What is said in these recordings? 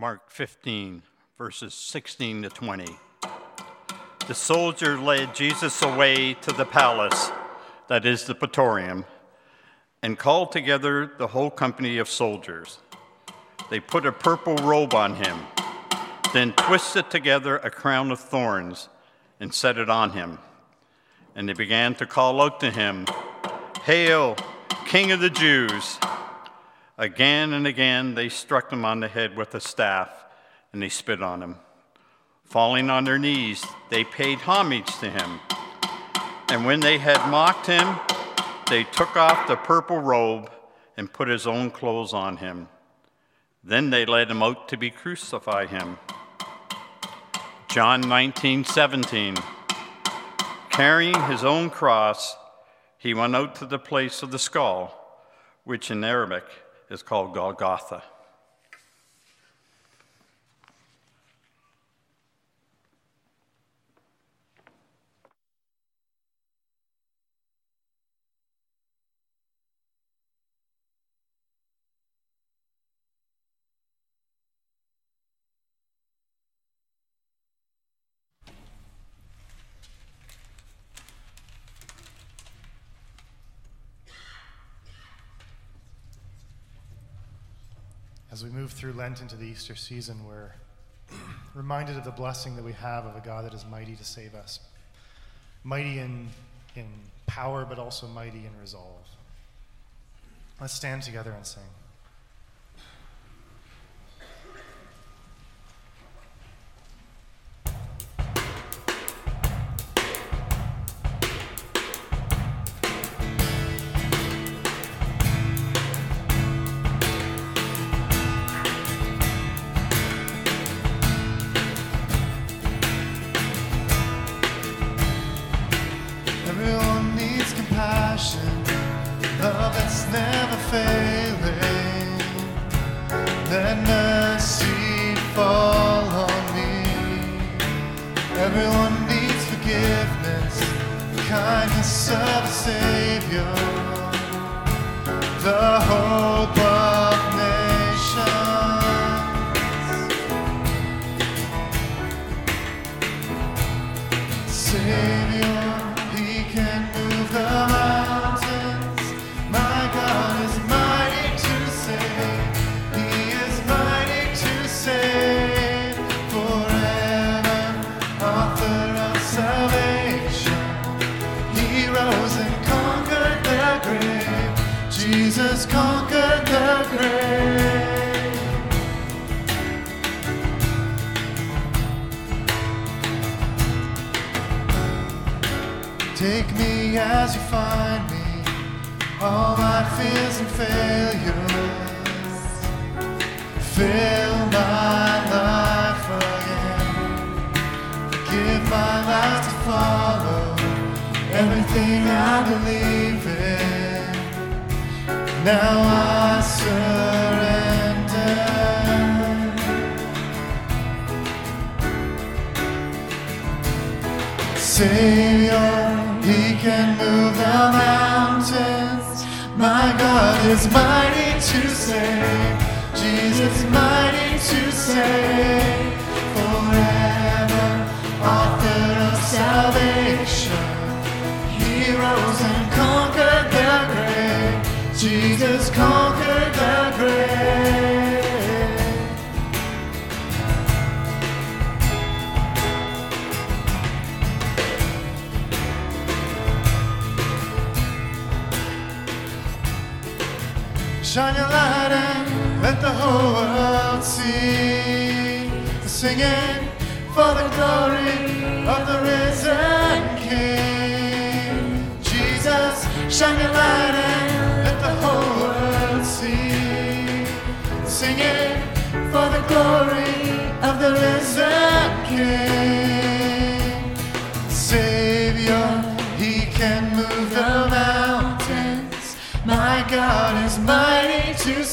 Mark 15, verses 16 to 20. The soldier led Jesus away to the palace, that is the praetorium, and called together the whole company of soldiers. They put a purple robe on him, then twisted together a crown of thorns and set it on him. And they began to call out to him, Hail, King of the Jews! Again and again they struck him on the head with a staff, and they spit on him. Falling on their knees, they paid homage to him. And when they had mocked him, they took off the purple robe and put his own clothes on him. Then they led him out to be crucify him. John 19:17. Carrying his own cross, he went out to the place of the skull, which in Aramaic is called Golgotha. As we move through Lent into the Easter season, we're reminded of the blessing that we have of a God that is mighty to save us. Mighty in, in power, but also mighty in resolve. Let's stand together and sing. Savior, He can move the mountains. My God is mighty to save. Jesus mighty to save forever. Author of salvation. He rose and conquered the grave. Jesus conquered Shine your light and let the whole world see. Singing for the glory of the risen King. Jesus, shine your light and let the whole world see. Singing for the glory of the risen King. Savior, He can move the mountains. My God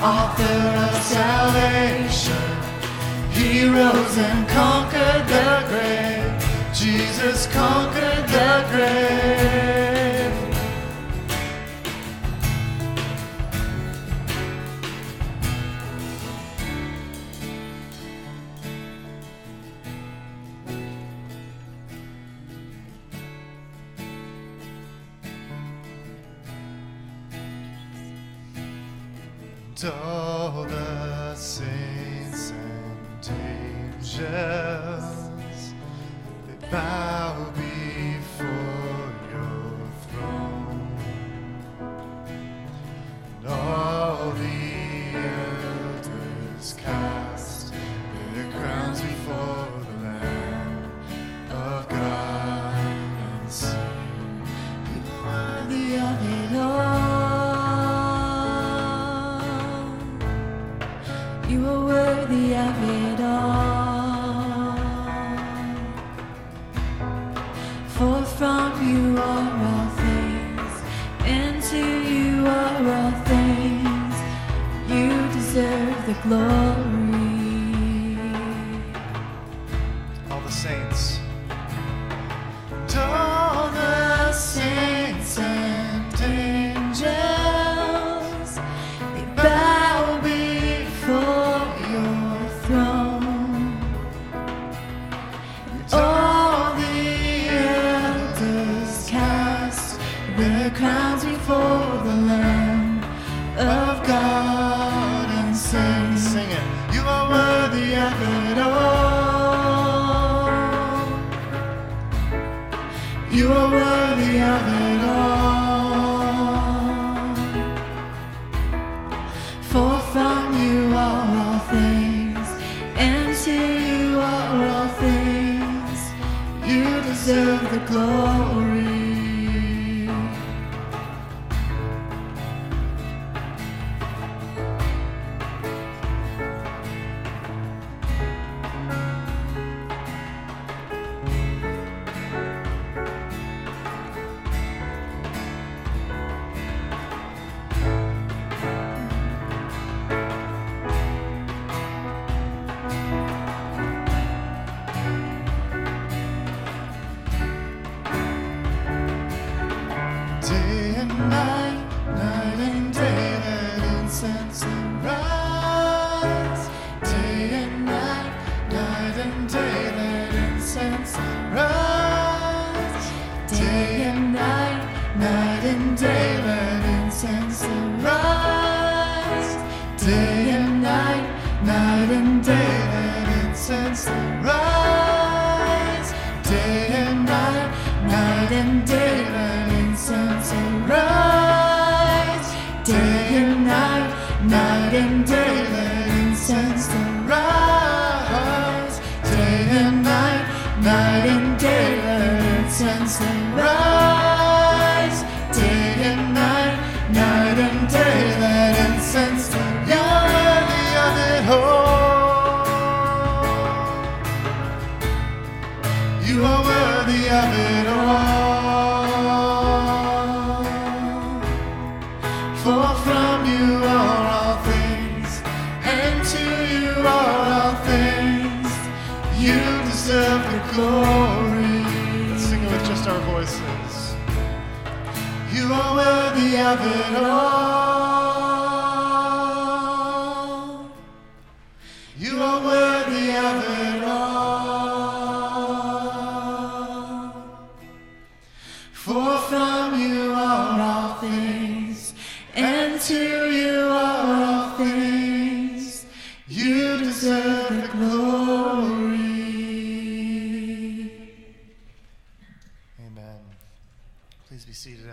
author of salvation. He rose and conquered the grave. Jesus conquered the grave. All the saints and angels, they bow.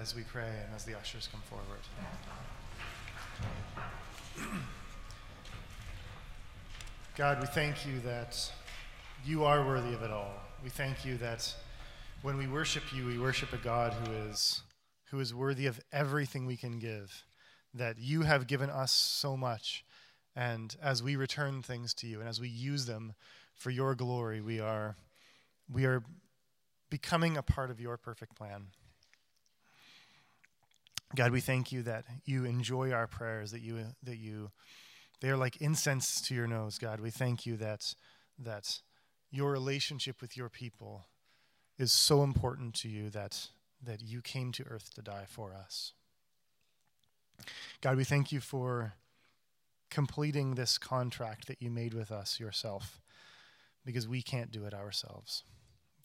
as we pray and as the ushers come forward. God, we thank you that you are worthy of it all. We thank you that when we worship you, we worship a God who is, who is worthy of everything we can give, that you have given us so much. And as we return things to you and as we use them for your glory, we are, we are becoming a part of your perfect plan. God, we thank you that you enjoy our prayers, that you that you they are like incense to your nose, God. We thank you that that your relationship with your people is so important to you that that you came to earth to die for us. God, we thank you for completing this contract that you made with us yourself because we can't do it ourselves.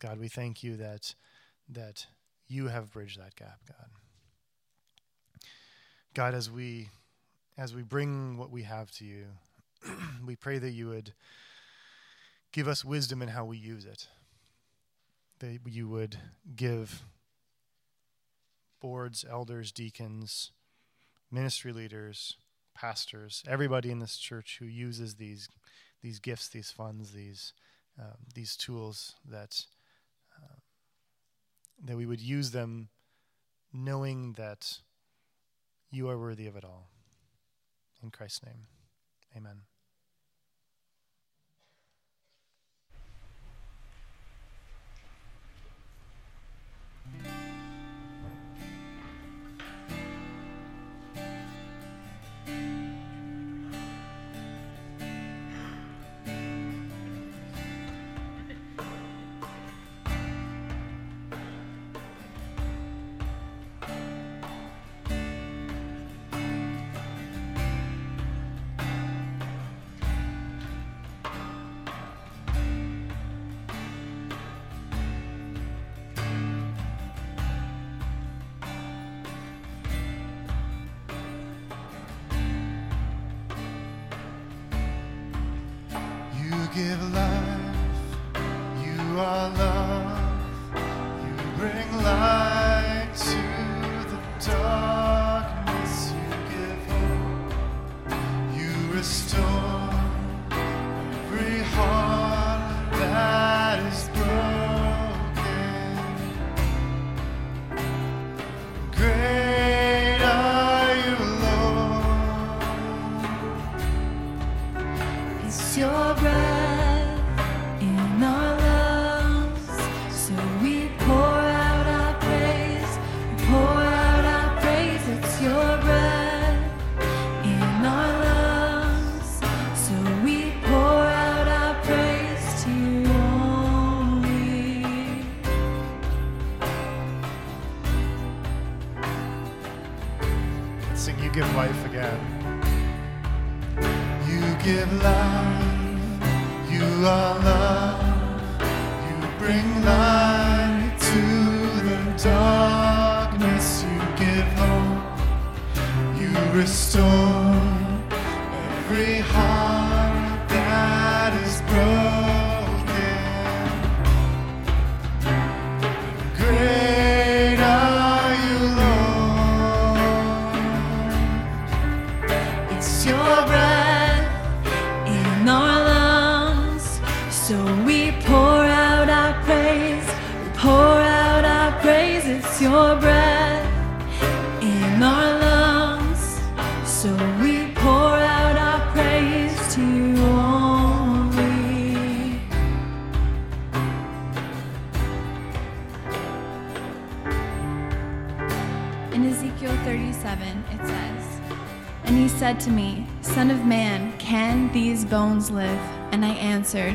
God, we thank you that that you have bridged that gap, God. God, as we as we bring what we have to you, we pray that you would give us wisdom in how we use it. That you would give boards, elders, deacons, ministry leaders, pastors, everybody in this church who uses these these gifts, these funds, these um, these tools that uh, that we would use them, knowing that you are worthy of it all. In Christ's name, Amen. So we pour out our praise. We pour out our praise. It's your breath in our lungs. So we pour out our praise to you only. In Ezekiel 37, it says, And he said to me, Son of man, can these bones live? And I answered,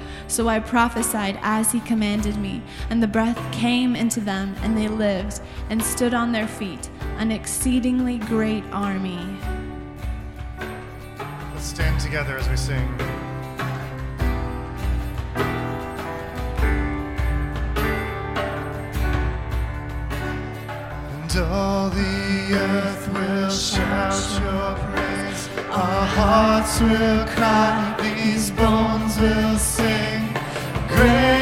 So I prophesied as he commanded me, and the breath came into them, and they lived and stood on their feet, an exceedingly great army. Let's stand together as we sing. And all the earth will shout your praise. Our hearts will cry, these bones will sing praise.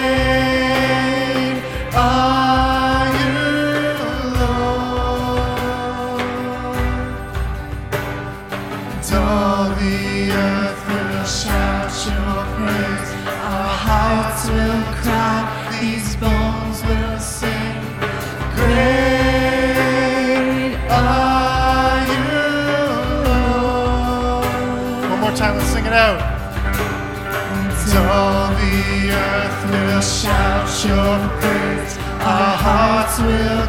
hearts will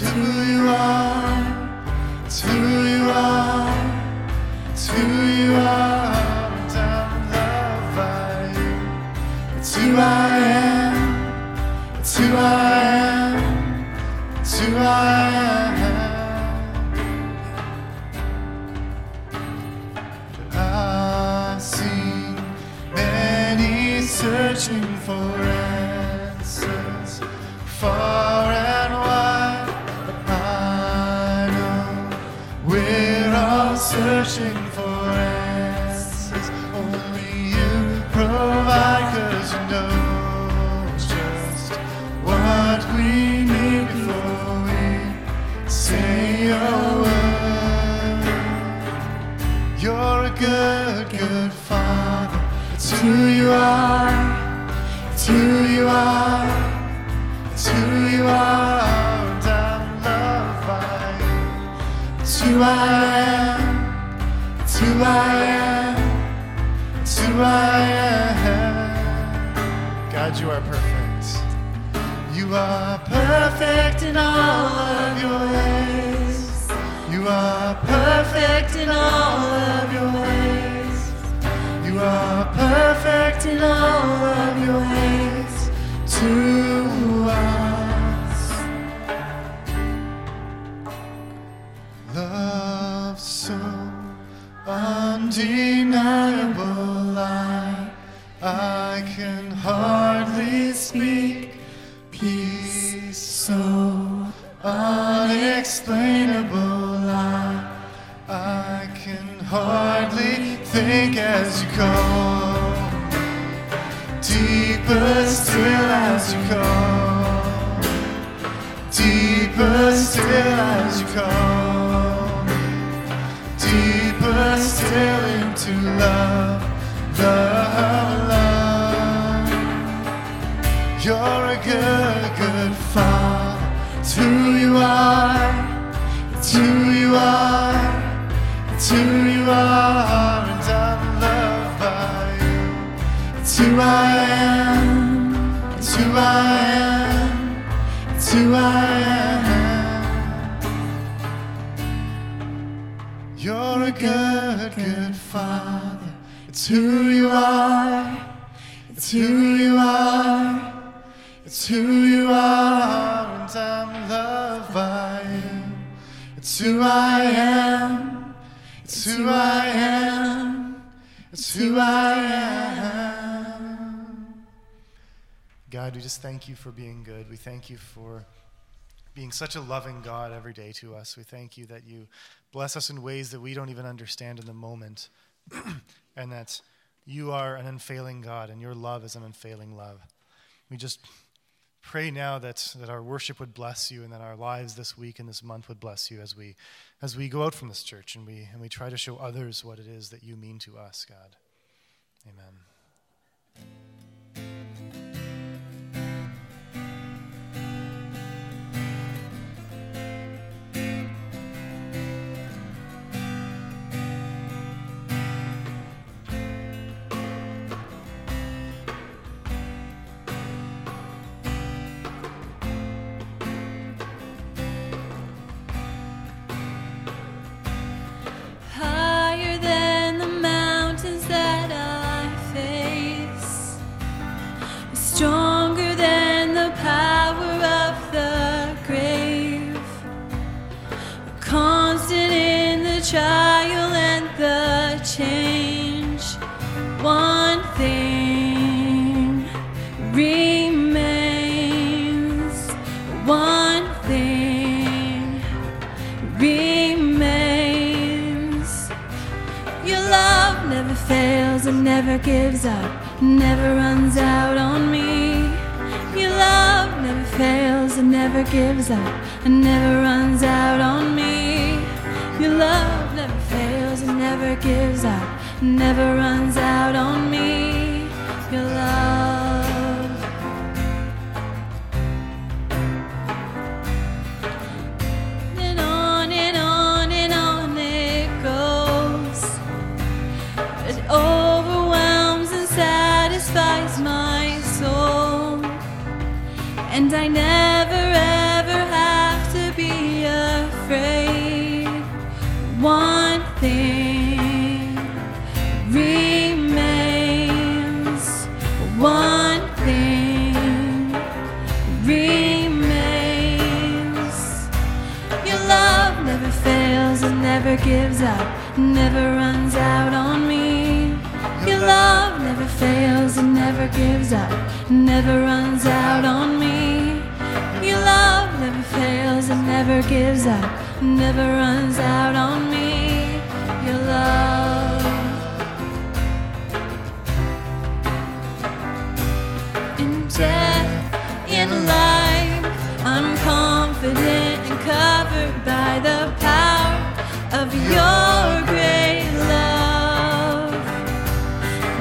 to your you for being good. We thank you for being such a loving God every day to us. We thank you that you bless us in ways that we don't even understand in the moment, and that you are an unfailing God and your love is an unfailing love. We just pray now that, that our worship would bless you and that our lives this week and this month would bless you as we, as we go out from this church and we, and we try to show others what it is that you mean to us, God. Amen. Never gives up, never runs out on me. Your love never fails and never gives up, never runs out on me. Your love never fails and never gives up, never runs out on me. Your love. in death, in life. I'm confident and covered by the power of your great love.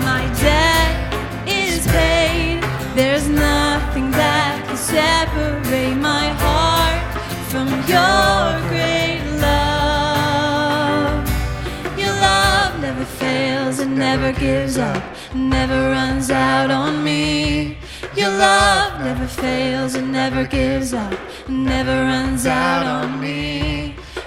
My debt is paid. There's nothing that can separate my heart from your great love. Your love never fails and never gives up, never runs out on me. Your love never fails and never gives up, never runs out on me.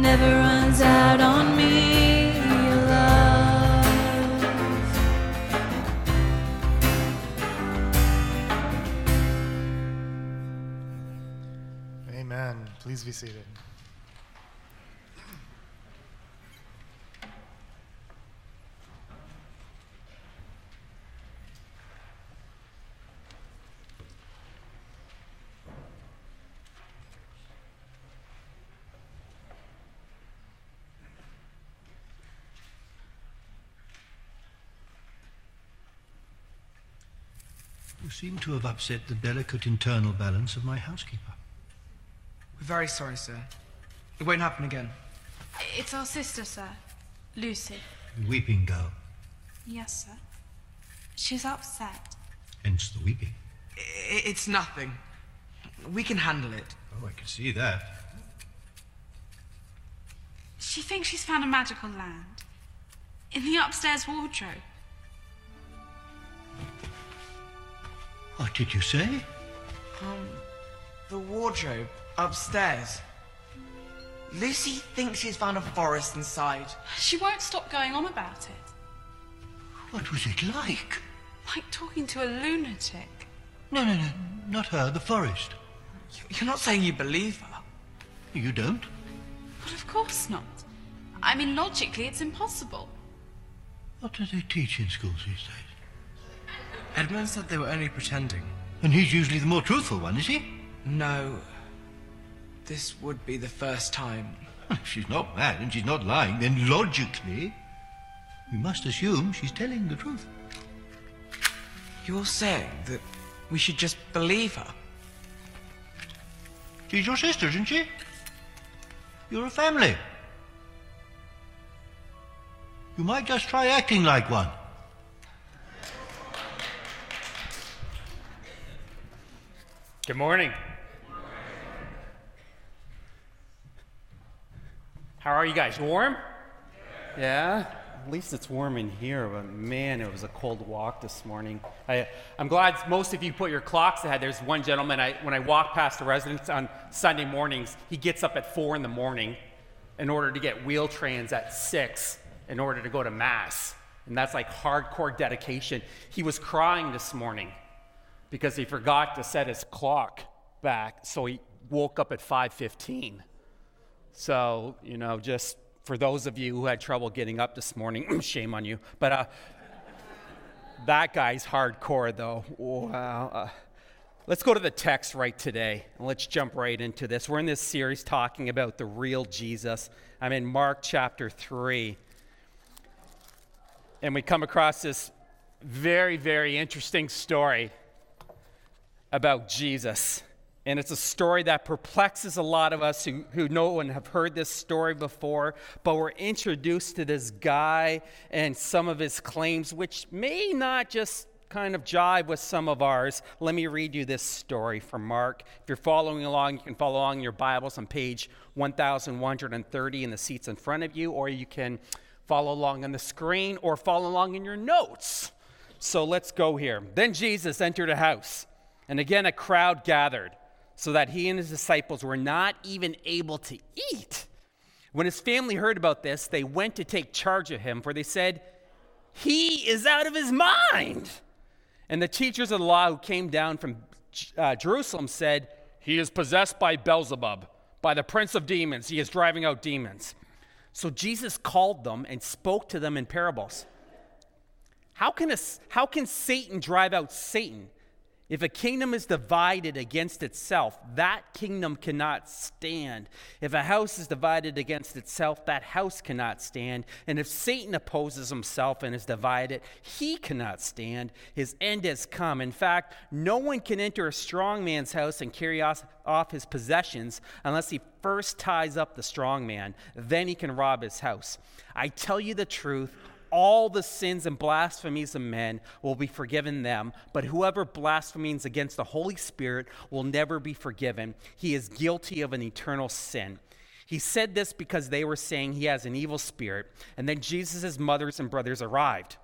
never runs out on me. Amen. Please be seated. You seem to have upset the delicate internal balance of my housekeeper. We're very sorry, sir. It won't happen again. It's our sister, sir. Lucy. The weeping girl, Yes, sir. She's upset. hence the weeping. I- it's nothing. We can handle it. Oh, I can see that. She thinks she's found a magical land. In the upstairs wardrobe. What did you say? Um, the wardrobe upstairs. Lucy thinks she's found a forest inside. She won't stop going on about it. What was it like? Like talking to a lunatic. No, no, no, not her, the forest. You're not saying you believe her. You don't? But of course not. I mean, logically, it's impossible. What do they teach in schools these days? Edmund said they were only pretending. And he's usually the more truthful one, is he? No. This would be the first time. If she's not mad and she's not lying, then logically, we must assume she's telling the truth. You're saying that we should just believe her? She's your sister, isn't she? You're a family. You might just try acting like one. Good morning. How are you guys? Warm? Yeah? At least it's warm in here, but man, it was a cold walk this morning. I, I'm glad most of you put your clocks ahead. There's one gentleman, I, when I walk past the residence on Sunday mornings, he gets up at 4 in the morning in order to get Wheel-Trans at 6 in order to go to Mass. And that's like hardcore dedication. He was crying this morning because he forgot to set his clock back, so he woke up at 5:15. So, you know, just for those of you who had trouble getting up this morning, shame on you. But uh, that guy's hardcore, though. Wow. Uh, let's go to the text right today, and let's jump right into this. We're in this series talking about the real Jesus. I'm in Mark chapter 3. And we come across this very, very interesting story about Jesus. And it's a story that perplexes a lot of us who, who know and have heard this story before, but we're introduced to this guy and some of his claims, which may not just kind of jive with some of ours. Let me read you this story from Mark. If you're following along, you can follow along in your Bibles on page 1130 in the seats in front of you, or you can follow along on the screen or follow along in your notes. So let's go here. Then Jesus entered a house. And again, a crowd gathered, so that he and his disciples were not even able to eat. When his family heard about this, they went to take charge of him, for they said, He is out of his mind. And the teachers of the law who came down from uh, Jerusalem said, He is possessed by Beelzebub, by the prince of demons. He is driving out demons. So Jesus called them and spoke to them in parables. How can, a, how can Satan drive out Satan? If a kingdom is divided against itself, that kingdom cannot stand. If a house is divided against itself, that house cannot stand. And if Satan opposes himself and is divided, he cannot stand. His end has come. In fact, no one can enter a strong man's house and carry off his possessions unless he first ties up the strong man. Then he can rob his house. I tell you the truth all the sins and blasphemies of men will be forgiven them, but whoever blasphemes against the Holy Spirit will never be forgiven. He is guilty of an eternal sin. He said this because they were saying he has an evil spirit, and then Jesus' mothers and brothers arrived.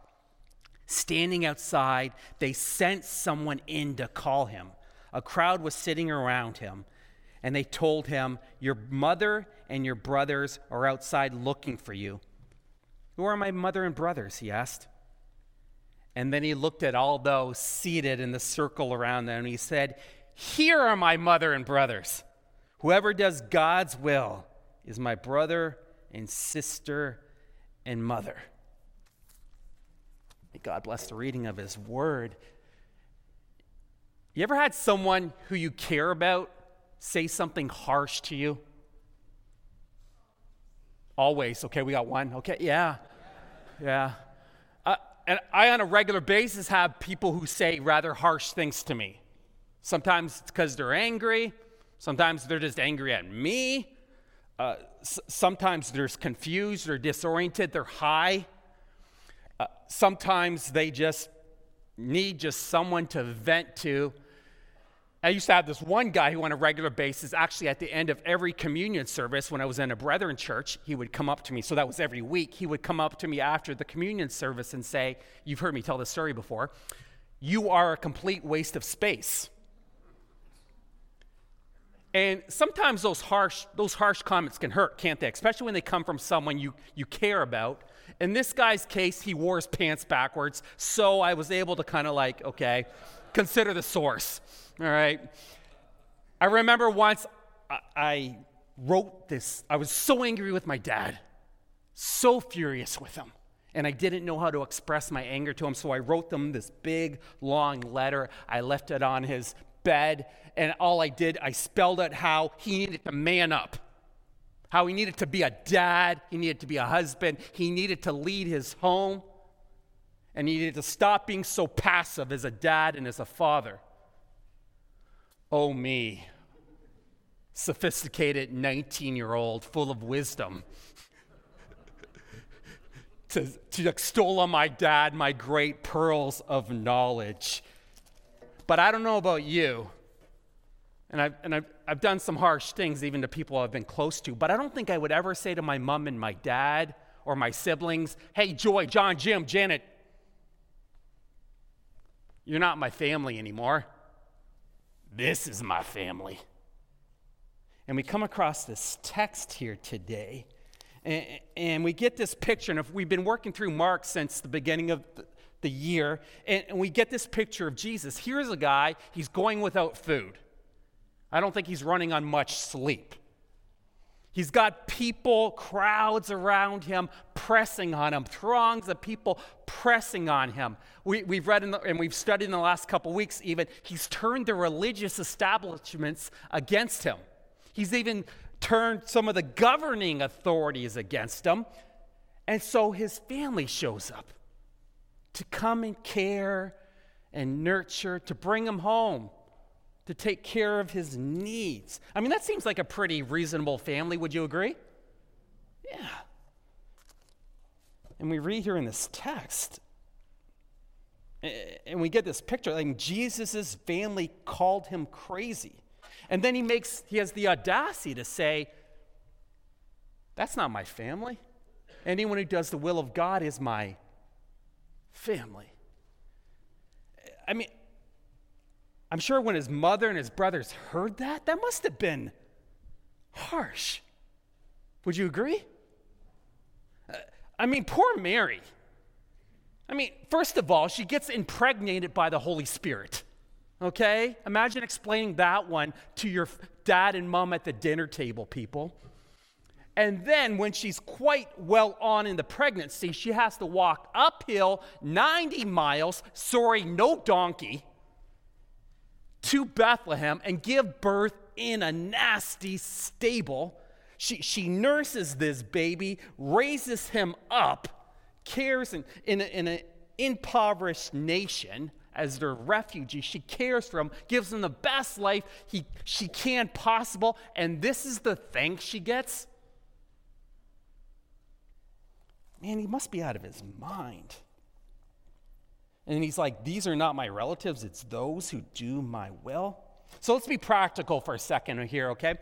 Standing outside, they sent someone in to call him. A crowd was sitting around him, and they told him, Your mother and your brothers are outside looking for you. Who are my mother and brothers? he asked. And then he looked at all those seated in the circle around them and he said, Here are my mother and brothers. Whoever does God's will is my brother and sister and mother. May God bless the reading of his word. You ever had someone who you care about say something harsh to you? Always. Okay, we got one. Okay, yeah. Yeah. Uh, and I, on a regular basis, have people who say rather harsh things to me. Sometimes it's because they're angry, sometimes they're just angry at me. Uh, s- sometimes they're confused or disoriented, they're high. Uh, sometimes they just need just someone to vent to. I used to have this one guy who, on a regular basis, actually at the end of every communion service, when I was in a brethren church, he would come up to me. So that was every week. He would come up to me after the communion service and say, You've heard me tell this story before. You are a complete waste of space. And sometimes those harsh, those harsh comments can hurt, can't they? Especially when they come from someone you, you care about. In this guy's case, he wore his pants backwards, so I was able to kind of like, okay, consider the source. All right. I remember once I, I wrote this, I was so angry with my dad, so furious with him. And I didn't know how to express my anger to him, so I wrote them this big, long letter. I left it on his bed, and all I did, I spelled out how he needed to man up, how he needed to be a dad, he needed to be a husband, he needed to lead his home, and he needed to stop being so passive as a dad and as a father. Oh, me, sophisticated 19 year old full of wisdom. to, to extol on my dad my great pearls of knowledge. But I don't know about you. And, I've, and I've, I've done some harsh things even to people I've been close to, but I don't think I would ever say to my mom and my dad or my siblings, hey, Joy, John, Jim, Janet, you're not my family anymore. This is my family. And we come across this text here today, and, and we get this picture. And if we've been working through Mark since the beginning of the, the year, and, and we get this picture of Jesus. Here's a guy, he's going without food. I don't think he's running on much sleep. He's got people, crowds around him pressing on him, throngs of people pressing on him. We, have read the, and we've studied in the last couple weeks even, he's turned the religious establishments against him. He's even turned some of the governing authorities against him. And so his family shows up to come and care and nurture, to bring him home to take care of his needs. I mean, that seems like a pretty reasonable family, would you agree? Yeah. And we read here in this text, and we get this picture like Jesus' family called him crazy. And then he makes, he has the audacity to say, That's not my family. Anyone who does the will of God is my family. I mean, I'm sure when his mother and his brothers heard that, that must have been harsh. Would you agree? Uh, I mean, poor Mary. I mean, first of all, she gets impregnated by the Holy Spirit. Okay? Imagine explaining that one to your dad and mom at the dinner table, people. And then, when she's quite well on in the pregnancy, she has to walk uphill 90 miles, sorry, no donkey, to Bethlehem and give birth in a nasty stable. She, she nurses this baby, raises him up, cares in, in, an impoverished nation as their refugee. She cares for him, gives him the best life he, she can possible, and this is the thanks she gets? Man, he must be out of his mind. And he's like, These are not my relatives, it's those who do my will. So let's be practical for a second here, okay?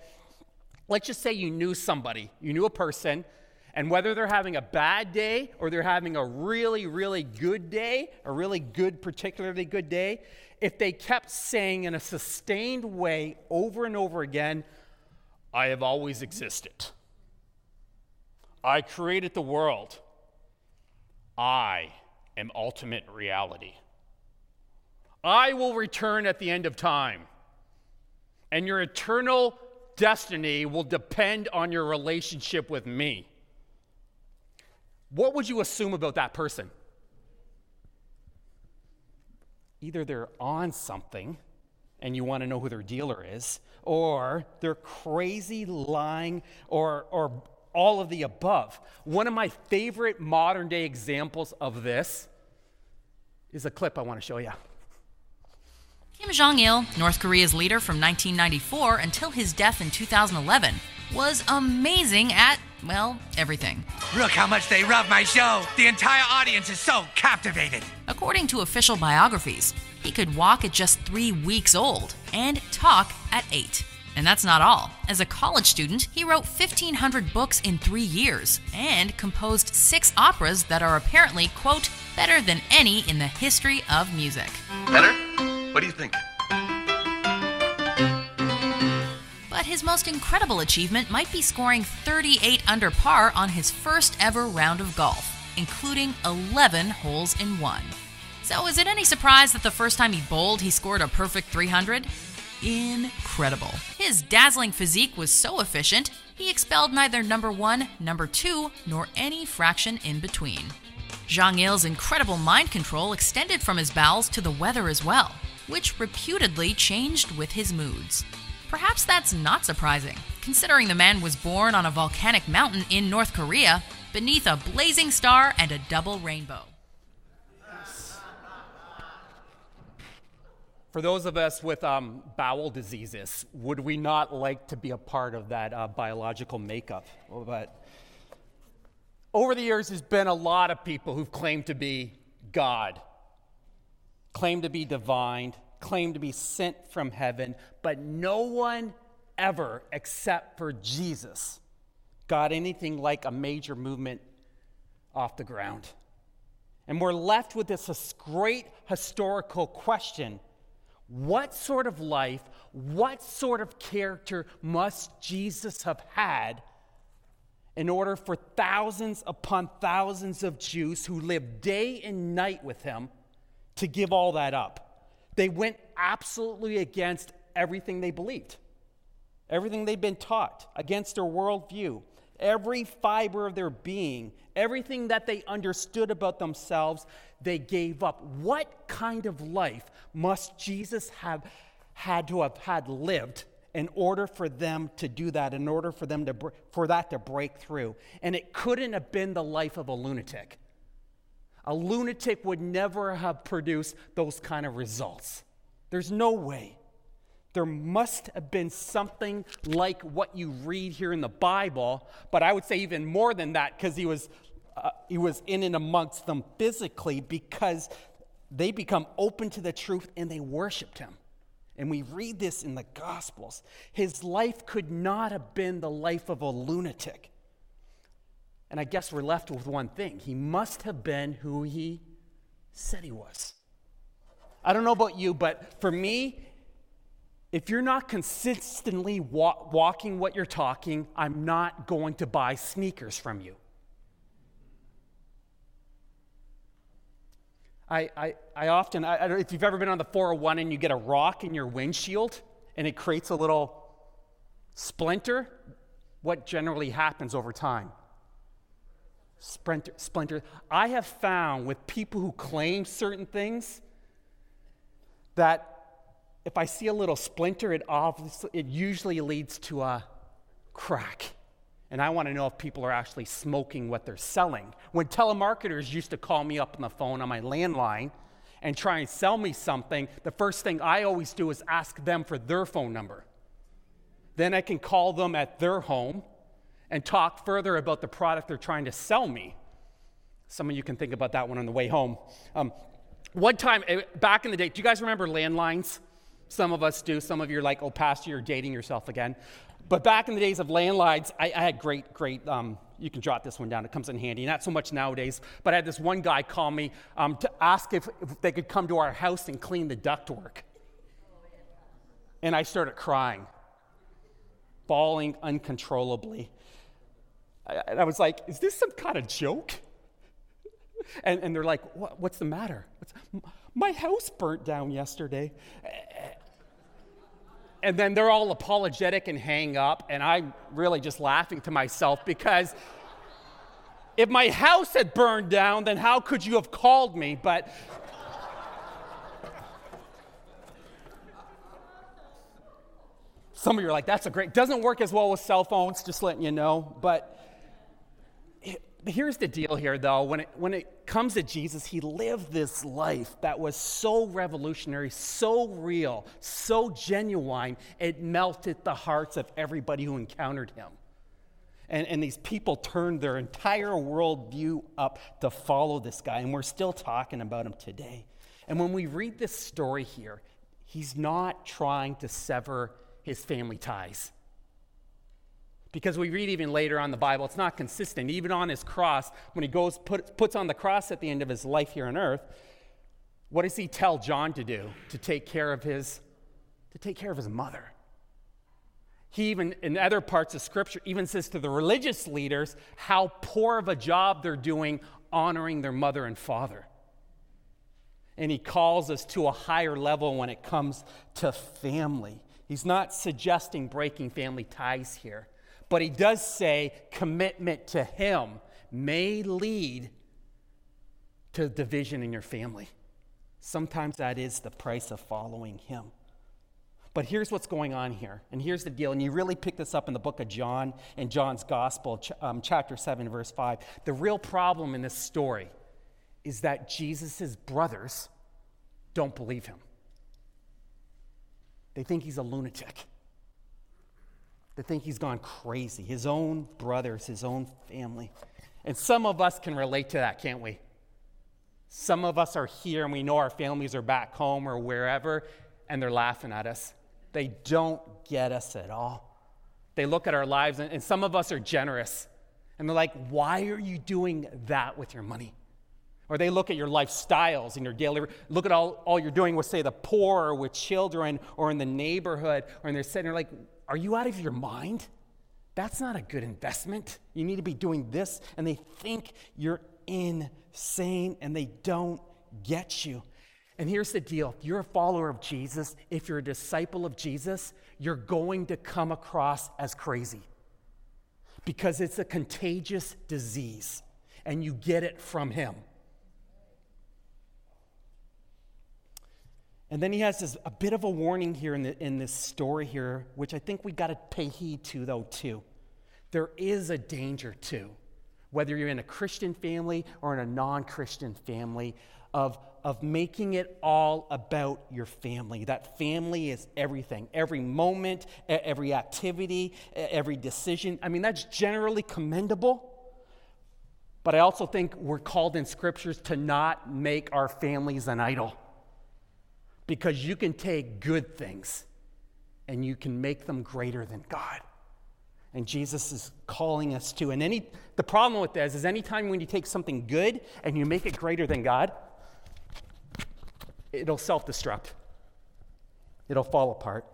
Let's just say you knew somebody, you knew a person, and whether they're having a bad day or they're having a really, really good day, a really good, particularly good day, if they kept saying in a sustained way over and over again, I have always existed. I created the world. I am ultimate reality. I will return at the end of time, and your eternal destiny will depend on your relationship with me. What would you assume about that person? Either they're on something and you want to know who their dealer is, or they're crazy, lying, or, or all of the above. One of my favorite modern day examples of this is a clip I want to show you. Kim Jong il, North Korea's leader from 1994 until his death in 2011, was amazing at, well, everything. Look how much they love my show. The entire audience is so captivated. According to official biographies, he could walk at just three weeks old and talk at eight. And that's not all. As a college student, he wrote 1,500 books in three years and composed six operas that are apparently, quote, better than any in the history of music. Better? What do you think? But his most incredible achievement might be scoring 38 under par on his first ever round of golf, including 11 holes in one. So, is it any surprise that the first time he bowled, he scored a perfect 300? Incredible. His dazzling physique was so efficient, he expelled neither number one, number two, nor any fraction in between. Jong Il's incredible mind control extended from his bowels to the weather as well, which reputedly changed with his moods. Perhaps that's not surprising, considering the man was born on a volcanic mountain in North Korea beneath a blazing star and a double rainbow. For those of us with um, bowel diseases, would we not like to be a part of that uh, biological makeup? But over the years, there's been a lot of people who've claimed to be God, claimed to be divine, claimed to be sent from heaven, but no one ever, except for Jesus, got anything like a major movement off the ground. And we're left with this great historical question what sort of life, what sort of character must Jesus have had in order for thousands upon thousands of Jews who lived day and night with him to give all that up? They went absolutely against everything they believed, everything they'd been taught, against their worldview, every fiber of their being, everything that they understood about themselves, they gave up. What kind of life must Jesus have had to have had lived in order for them to do that, in order for them to for that to break through? And it couldn't have been the life of a lunatic. A lunatic would never have produced those kind of results. There's no way. There must have been something like what you read here in the Bible, but I would say even more than that because he was uh, he was in and amongst them physically because they become open to the truth and they worshiped him. And we read this in the Gospels. His life could not have been the life of a lunatic. And I guess we're left with one thing he must have been who he said he was. I don't know about you, but for me, if you're not consistently wa- walking what you're talking, I'm not going to buy sneakers from you. I, I, I often, I, I, if you've ever been on the 401 and you get a rock in your windshield and it creates a little splinter, what generally happens over time? Splinter, splinter. I have found with people who claim certain things that if I see a little splinter, it, obviously, it usually leads to a crack. And I want to know if people are actually smoking what they're selling. When telemarketers used to call me up on the phone on my landline and try and sell me something, the first thing I always do is ask them for their phone number. Then I can call them at their home and talk further about the product they're trying to sell me. Some of you can think about that one on the way home. Um, one time, eh, back in the day, do you guys remember landlines? Some of us do. Some of you are like, oh, Pastor, you're dating yourself again. But back in the days of landlines, I, I had great, great, um, you can jot this one down, it comes in handy. Not so much nowadays, but I had this one guy call me um, to ask if, if they could come to our house and clean the ductwork. And I started crying, bawling uncontrollably. I, and I was like, is this some kind of joke? And, and they're like, what, what's the matter? What's, my house burnt down yesterday and then they're all apologetic and hang up, and I'm really just laughing to myself because if my house had burned down, then how could you have called me? But some of you are like, that's a great, doesn't work as well with cell phones, just letting you know. But here's the deal here, though. When it, when it comes to Jesus, he lived this life that was so revolutionary, so real, so genuine, it melted the hearts of everybody who encountered him. And, and these people turned their entire worldview up to follow this guy, and we're still talking about him today. And when we read this story here, he's not trying to sever his family ties. Because we read even later on the Bible, it's not consistent. Even on his cross, when he goes, put, puts on the cross at the end of his life here on earth, what does he tell John to do? To take care of his, to take care of his mother. He even, in other parts of Scripture, even says to the religious leaders how poor of a job they're doing honoring their mother and father. And he calls us to a higher level when it comes to family. He's not suggesting breaking family ties here. But he does say commitment to him may lead to division in your family. Sometimes that is the price of following him. But here's what's going on here. And here's the deal. And you really pick this up in the book of John and John's Gospel, ch- um, chapter 7, verse 5. The real problem in this story is that Jesus' brothers don't believe him, they think he's a lunatic. They think he's gone crazy. His own brothers, his own family. And some of us can relate to that, can't we? Some of us are here and we know our families are back home or wherever, and they're laughing at us. They don't get us at all. They look at our lives, and, and some of us are generous. And they're like, why are you doing that with your money? Or they look at your lifestyles and your daily, look at all, all you're doing with, say, the poor or with children or in the neighborhood, or and they're sitting there like, are you out of your mind? That's not a good investment. You need to be doing this. And they think you're insane and they don't get you. And here's the deal if you're a follower of Jesus, if you're a disciple of Jesus, you're going to come across as crazy because it's a contagious disease and you get it from Him. And then he has this, a bit of a warning here in, the, in this story here, which I think we got to pay heed to, though, too. There is a danger, too, whether you're in a Christian family or in a non Christian family, of, of making it all about your family. That family is everything. Every moment, every activity, every decision. I mean, that's generally commendable. But I also think we're called in scriptures to not make our families an idol because you can take good things and you can make them greater than God. And Jesus is calling us to. And any the problem with this is anytime when you take something good and you make it greater than God, it'll self-destruct. It'll fall apart.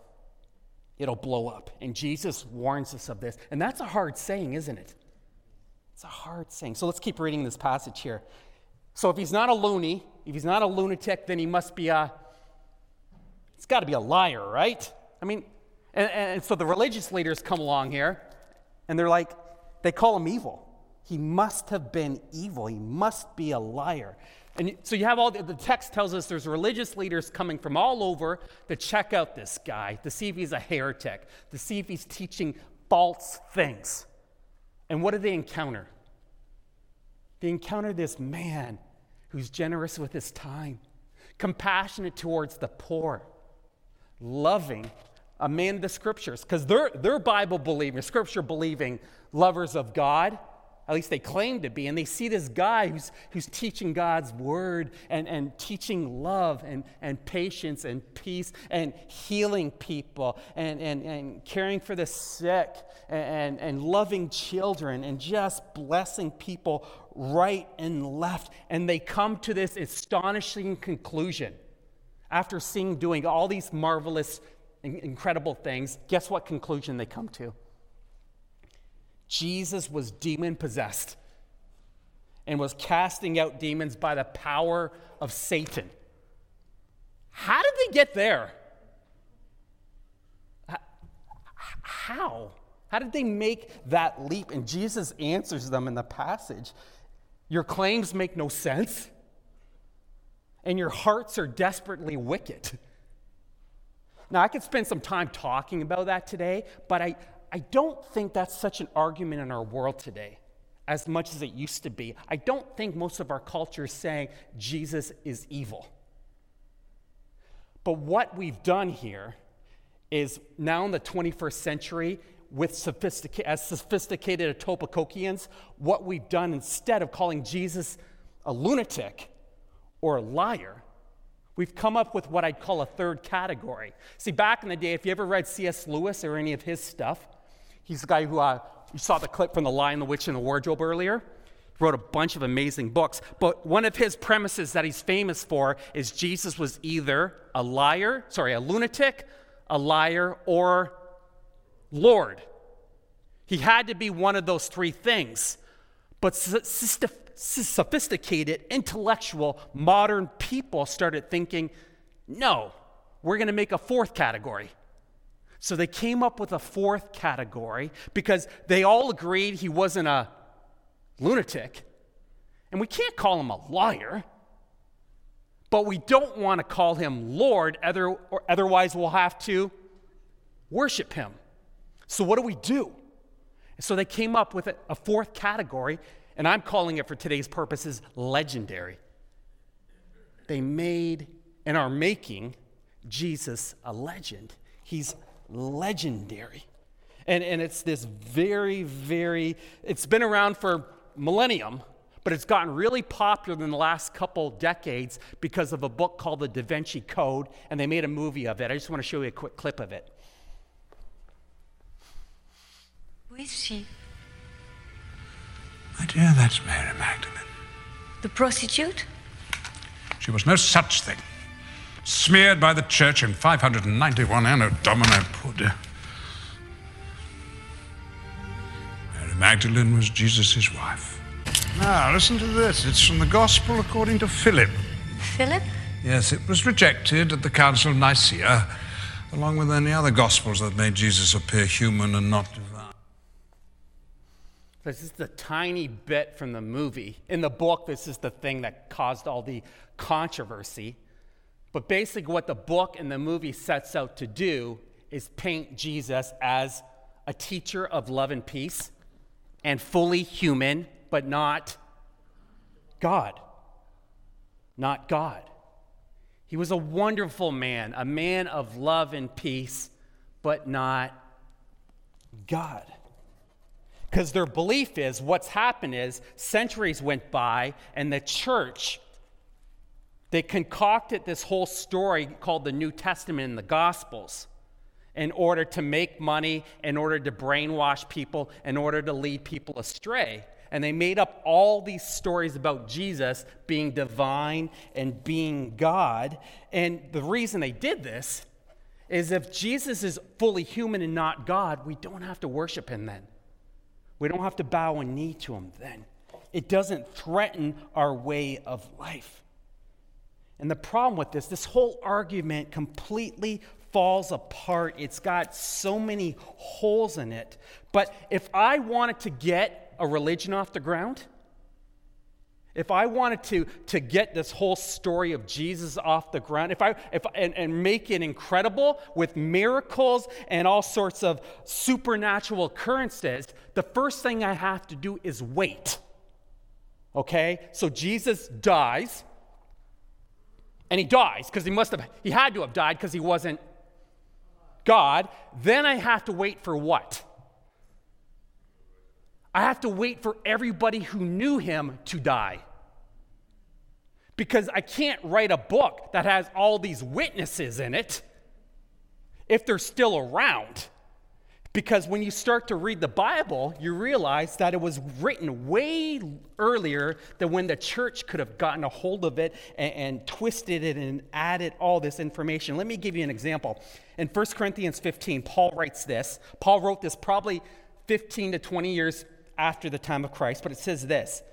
It'll blow up. And Jesus warns us of this. And that's a hard saying, isn't it? It's a hard saying. So let's keep reading this passage here. So if he's not a loony, if he's not a lunatic, then he must be a it's got to be a liar, right? I mean, and, and so the religious leaders come along here and they're like, they call him evil. He must have been evil. He must be a liar. And so you have all the, the, text tells us there's religious leaders coming from all over to check out this guy, to see if he's a heretic, to see if he's teaching false things. And what do they encounter? They encounter this man who's generous with his time, compassionate towards the poor, loving a man of the scriptures because they're, they're Bible believing, scripture believing lovers of God. At least they claim to be. And they see this guy who's, who's teaching God's word and, and teaching love and, and patience and peace and healing people and, and, and caring for the sick and, and loving children and just blessing people right and left. And they come to this astonishing conclusion after seeing doing all these marvelous, incredible things, guess what conclusion they come to? Jesus was demon possessed and was casting out demons by the power of Satan. How did they get there? How? How did they make that leap? And Jesus answers them in the passage. Your claims make no sense and your hearts are desperately wicked. Now, I could spend some time talking about that today, but I, I don't think that's such an argument in our world today. as much as it used to be. I don't think most of our culture is saying Jesus is evil. But what we've done here is now in the 21st century, with sophistica- as sophisticated Etobicokians, what we've done instead of calling Jesus a lunatic or a liar, we've come up with what I'd call a third category. See, back in the day, if you ever read C.S. Lewis or any of his stuff, he's the guy who uh, you saw the clip from The Lion, the Witch, and the Wardrobe earlier. Wrote a bunch of amazing books, but one of his premises that he's famous for is Jesus was either a liar, sorry, a lunatic, a liar, or Lord. He had to be one of those three things. But sophisticated, intellectual, modern people started thinking, no, we're going to make a fourth category. So they came up with a fourth category because they all agreed he wasn't a lunatic. And we can't call him a liar. But we don't want to call him Lord, other, otherwise, we'll have to worship him. So, what do we do? So, they came up with a fourth category, and I'm calling it for today's purposes legendary. They made and are making Jesus a legend. He's legendary. And, and it's this very, very, it's been around for millennium, but it's gotten really popular in the last couple decades because of a book called The Da Vinci Code, and they made a movie of it. I just want to show you a quick clip of it. Who is she? My dear, that's Mary Magdalene. The prostitute? She was no such thing. Smeared by the church in 591 Anno Domini, poor dear. Mary Magdalene was Jesus' wife. Now, listen to this. It's from the Gospel according to Philip. Philip? Yes, it was rejected at the Council of Nicaea, along with any other Gospels that made Jesus appear human and not divine. This is the tiny bit from the movie. In the book, this is the thing that caused all the controversy. But basically, what the book and the movie sets out to do is paint Jesus as a teacher of love and peace and fully human, but not God. Not God. He was a wonderful man, a man of love and peace, but not God. Because their belief is what's happened is centuries went by and the church they concocted this whole story called the New Testament and the Gospels in order to make money, in order to brainwash people, in order to lead people astray. And they made up all these stories about Jesus being divine and being God. And the reason they did this is if Jesus is fully human and not God, we don't have to worship him then. We don't have to bow a knee to him then. It doesn't threaten our way of life. And the problem with this, this whole argument completely falls apart. It's got so many holes in it. But if I wanted to get a religion off the ground, if I wanted to, to get this whole story of Jesus off the ground, if I, if, and, and make it incredible with miracles and all sorts of supernatural occurrences, the first thing I have to do is wait. Okay? So Jesus dies and he dies because he must have, he had to have died because he wasn't God, then I have to wait for what? I have to wait for everybody who knew him to die. Because I can't write a book that has all these witnesses in it if they're still around. Because when you start to read the Bible, you realize that it was written way earlier than when the church could have gotten a hold of it and, and, twisted it and added all this information. Let me give you an example. In 1 Corinthians 15, Paul writes this. Paul wrote this probably 15 to 20 years after the time of Christ, but it says this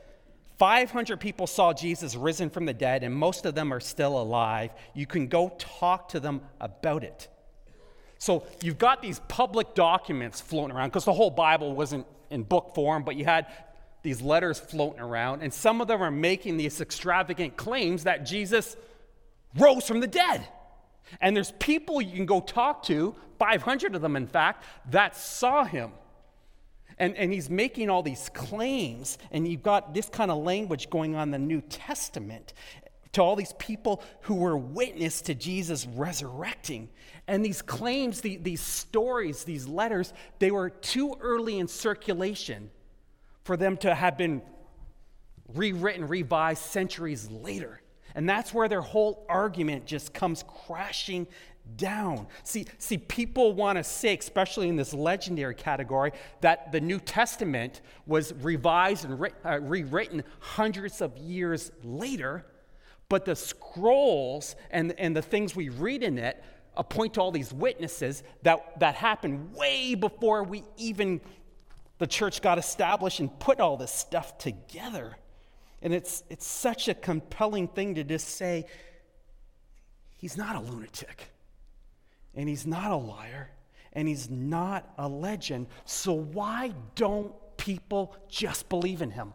500 people saw Jesus risen from the dead, and most of them are still alive. You can go talk to them about it. So you've got these public documents floating around because the whole Bible wasn't in book form, but you had these letters floating around, and some of them are making these extravagant claims that Jesus rose from the dead. And there's people you can go talk to, 500 of them, in fact, that saw him. And, and he's making all these claims, and you've got this kind of language going on in the New Testament to all these people who were witness to Jesus resurrecting. And these claims, the, these stories, these letters, they were too early in circulation for them to have been rewritten, revised centuries later. And that's where their whole argument just comes crashing down. See, see, people want to say, especially in this legendary category, that the New Testament was revised and re- uh, rewritten hundreds of years later, but the scrolls and, and the things we read in it point to all these witnesses that, that happened way before we even, the church got established and put all this stuff together. And it's, it's such a compelling thing to just say, he's not a lunatic and he's not a liar, and he's not a legend. So why don't people just believe in him?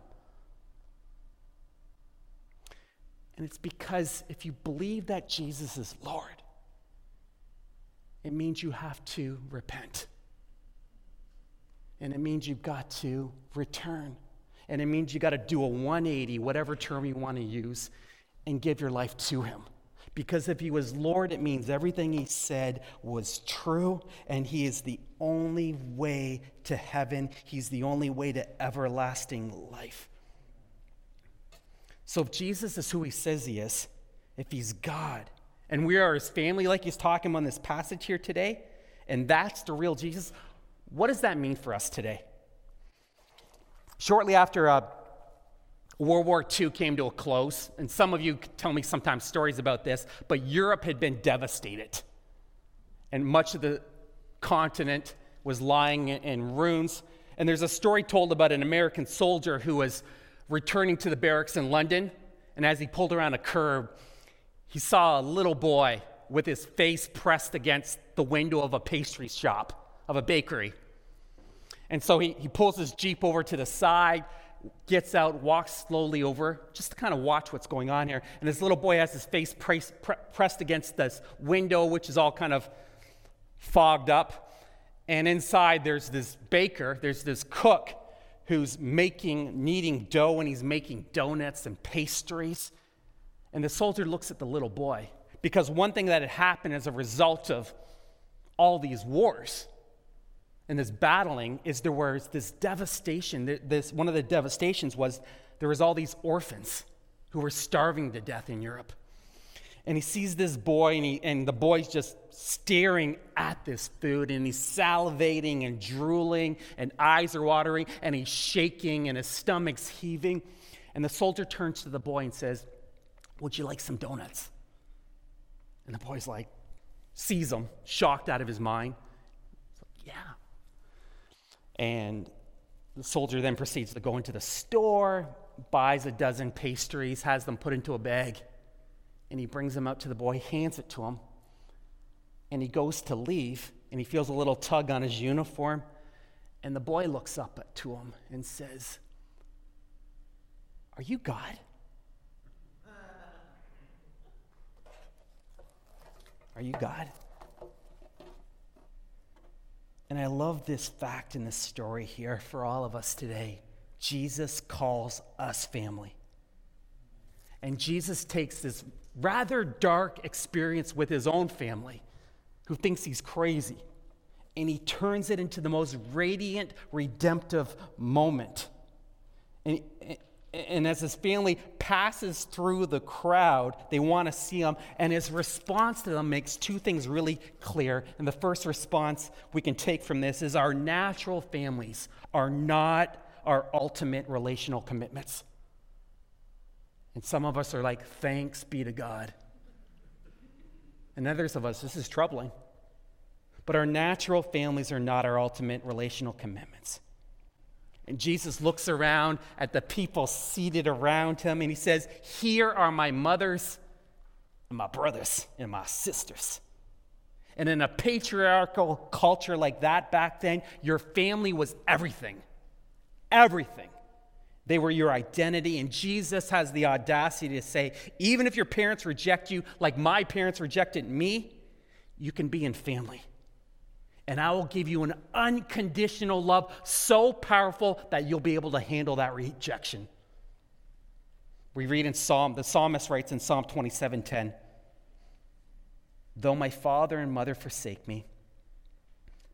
And it's because if you believe that Jesus is Lord, it means you have to repent. And it means you've got to return. And it means you got to do a 180, whatever term you want to use, and give your life to Him. Because if he was Lord, it means everything he said was true, and he is the only way to heaven. He's the only way to everlasting life. So if Jesus is who he says he is, if he's God, and we are his family, like he's talking on this passage here today, and that's the real Jesus, what does that mean for us today? Shortly after uh, World War II came to a close, and some of you tell me sometimes stories about this, but Europe had been devastated. And much of the continent was lying in ruins. And there's a story told about an American soldier who was returning to the barracks in London. And as he pulled around a curb, he saw a little boy with his face pressed against the window of a pastry shop, of a bakery. And so he, he pulls his Jeep over to the side gets out, walks slowly over, just to kind of watch what's going on here. And this little boy has his face pre- pre- pressed against this window, which is all kind of fogged up. And inside, there's this baker, there's this cook who's making, kneading dough, and he's making donuts and pastries. And the soldier looks at the little boy because one thing that had happened as a result of all these wars and this battling is there was this devastation. This, one of the devastations was there was all these orphans who were starving to death in Europe. And he sees this boy, and, he, and the boy's just staring at this food, and he's salivating and drooling, and eyes are watering, and he's shaking, and his stomach's heaving. And the soldier turns to the boy and says, Would you like some donuts? And the boy's like, sees him, shocked out of his mind. And the soldier then proceeds to go into the store, buys a dozen pastries, has them put into a bag, and he brings them up to the boy, hands it to him, and he goes to leave, and he feels a little tug on his uniform, and the boy looks up to him and says, Are you God? Are you God? And I love this fact in this story here for all of us today. Jesus calls us family. And Jesus takes this rather dark experience with his own family, who thinks he's crazy, and he turns it into the most radiant, redemptive moment. And, and as his family passes through the crowd, they want to see him. And his response to them makes two things really clear. And the first response we can take from this is our natural families are not our ultimate relational commitments. And some of us are like, thanks be to God. And others of us, this is troubling. But our natural families are not our ultimate relational commitments. And Jesus looks around at the people seated around him and he says, Here are my mothers and my brothers and my sisters. And in a patriarchal culture like that back then, your family was everything. Everything. They were your identity. And Jesus has the audacity to say, even if your parents reject you like my parents rejected me, you can be in family. And I will give you an unconditional love so powerful that you'll be able to handle that rejection. We read in Psalm, the psalmist writes in Psalm 27:10, Though my father and mother forsake me,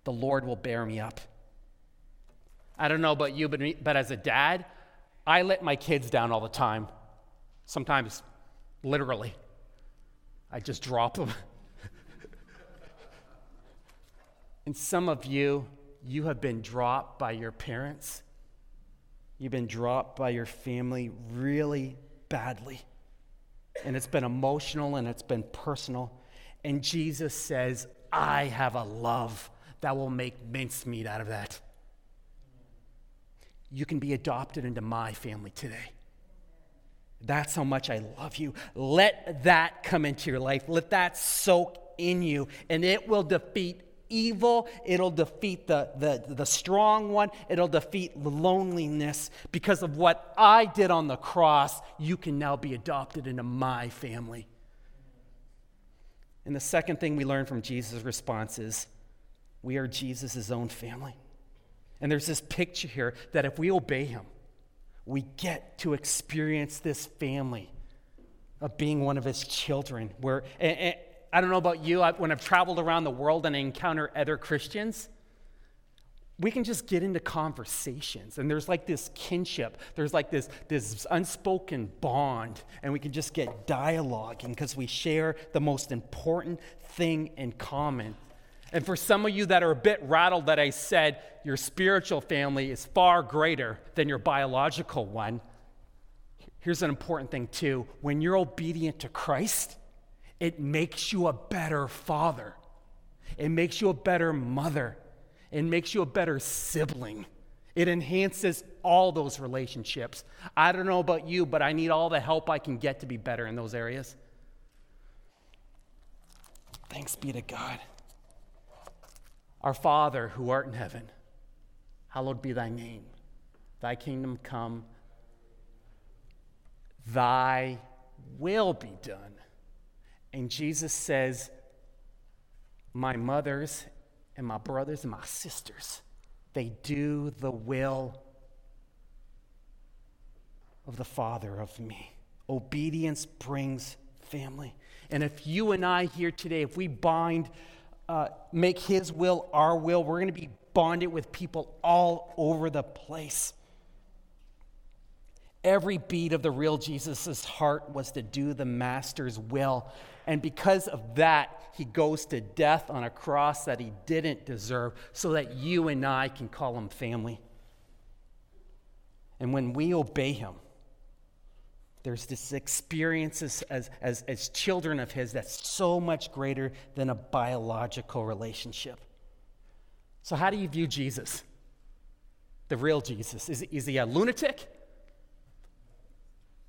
the Lord will bear me up. I don't know about you, but, me, but as a dad, I let my kids down all the time. Sometimes, literally. I just drop them. And some of you, you have been dropped by your parents. You've been dropped by your family really badly. And it's been emotional and it's been personal. And Jesus says, I have a love that will make mincemeat out of that. You can be adopted into my family today. That's how much I love you. Let that come into your life. Let that soak in you, and it will defeat evil. It'll defeat the, the, the strong one. It'll defeat loneliness. Because of what I did on the cross, you can now be adopted into my family. And the second thing we learn from Jesus' response is we are Jesus' own family. And there's this picture here that if we obey him, we get to experience this family of being one of his children. Where, and, I don't know about you, I, when I've traveled around the world and I encounter other Christians, we can just get into conversations and there's like this kinship there's like this, this unspoken bond and we can just get dialoguing because we share the most important thing in common and for some of you that are a bit rattled that I said your spiritual family is far greater than your biological one, here's an important thing too. When you're obedient to Christ, it makes you a better father, it makes you a better mother, it makes you a better sibling. It enhances all those relationships. I don't know about you, but I need all the help I can get to be better in those areas. Thanks be to God. Our Father who art in heaven, hallowed be thy name. Thy kingdom come, thy will be done. And Jesus says, My mothers and my brothers and my sisters, they do the will of the Father of me. Obedience brings family. And if you and I here today, if we bind uh, make His will our will. We're going to be bonded with people all over the place. Every beat of the real Jesus' heart was to do the Master's will. And because of that, he goes to death on a cross that he didn't deserve so that you and I can call him family. And when we obey him, there's this experience as, as, as, children of His that's so much greater than a biological relationship. So, how do you view Jesus? The real Jesus? Is, is he a lunatic?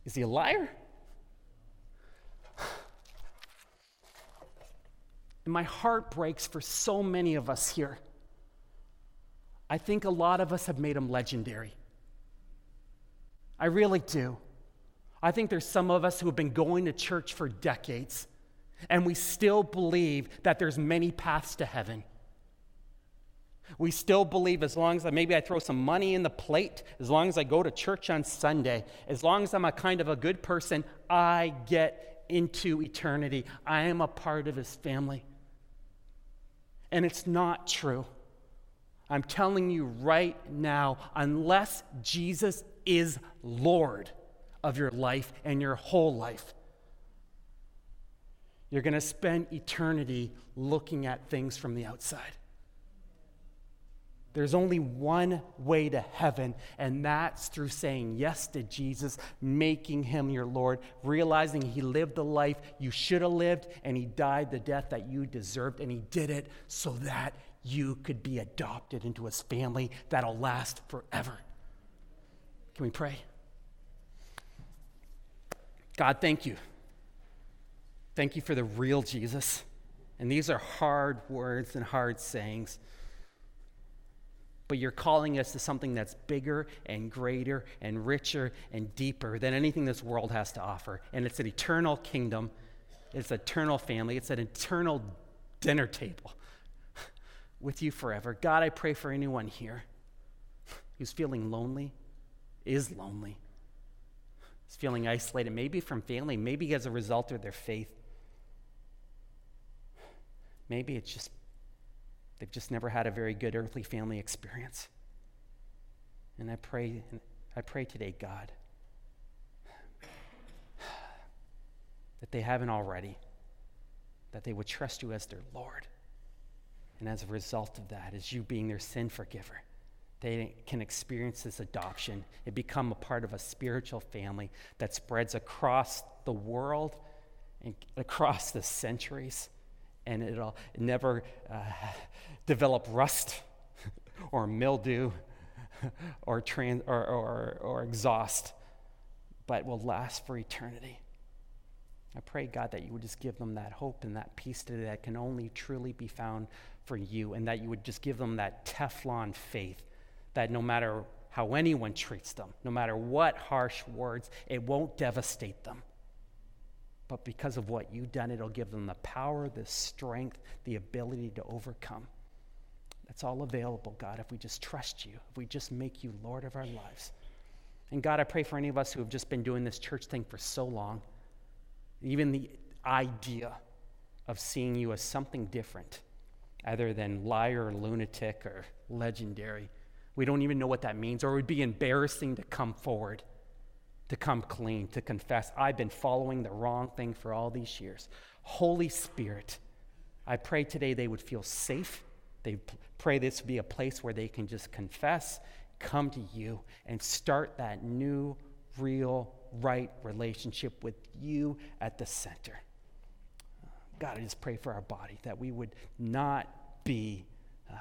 Is he a liar? And my heart breaks for so many of us here. I think a lot of us have made him legendary. I really do. I think there's some of us who have been going to church for decades and we still believe that there's many paths to heaven. We still believe as long as I, maybe I throw some money in the plate, as long as I go to church on Sunday, as long as I'm a kind of a good person, I get into eternity. I am a part of his family. And it's not true. I'm telling you right now, unless Jesus is Lord, of your life and your whole life. You're going to spend eternity looking at things from the outside. There's only one way to heaven, and that's through saying yes to Jesus, making him your Lord, realizing he lived the life you should have lived, and he died the death that you deserved, and he did it so that you could be adopted into his family that'll last forever. Can we pray? God, thank you. Thank you for the real Jesus. And these are hard words and hard sayings. But you're calling us to something that's bigger and greater and richer and deeper than anything this world has to offer. And it's an eternal kingdom, it's an eternal family, it's an eternal dinner table with you forever. God, I pray for anyone here who's feeling lonely, is lonely, is feeling isolated, maybe from family, maybe as a result of their faith. Maybe it's just they've just never had a very good earthly family experience. And I pray, I pray today, God, that they haven't already, that they would trust you as their Lord. And as a result of that, as you being their sin forgiver, they can experience this adoption and become a part of a spiritual family that spreads across the world and across the centuries. And it'll never uh, develop rust or mildew or, trans- or, or, or exhaust, but will last for eternity. I pray, God, that you would just give them that hope and that peace today that can only truly be found for you, and that you would just give them that Teflon faith that no matter how anyone treats them, no matter what harsh words, it won't devastate them. But because of what you've done, it'll give them the power, the strength, the ability to overcome. That's all available, God, if we just trust you, if we just make you Lord of our lives. And God, I pray for any of us who have just been doing this church thing for so long, even the idea of seeing you as something different, other than liar, lunatic, or legendary. We don't even know what that means, or it would be embarrassing to come forward, to come clean, to confess, I've been following the wrong thing for all these years. Holy Spirit, I pray today they would feel safe. They pray this would be a place where they can just confess, come to you, and start that new, real, right relationship with you at the center. God, I just pray for our body that we would not be uh,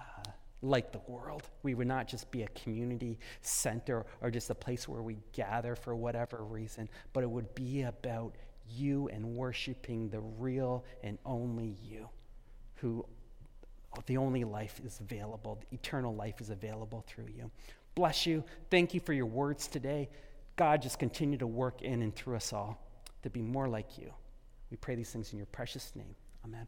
like the world. We would not just be a community center or just a place where we gather for whatever reason, but it would be about you and worshiping the real and only you, who the only life is available, the eternal life is available through you. Bless you. Thank you for your words today. God, just continue to work in and through us all to be more like you. We pray these things in your precious name. Amen.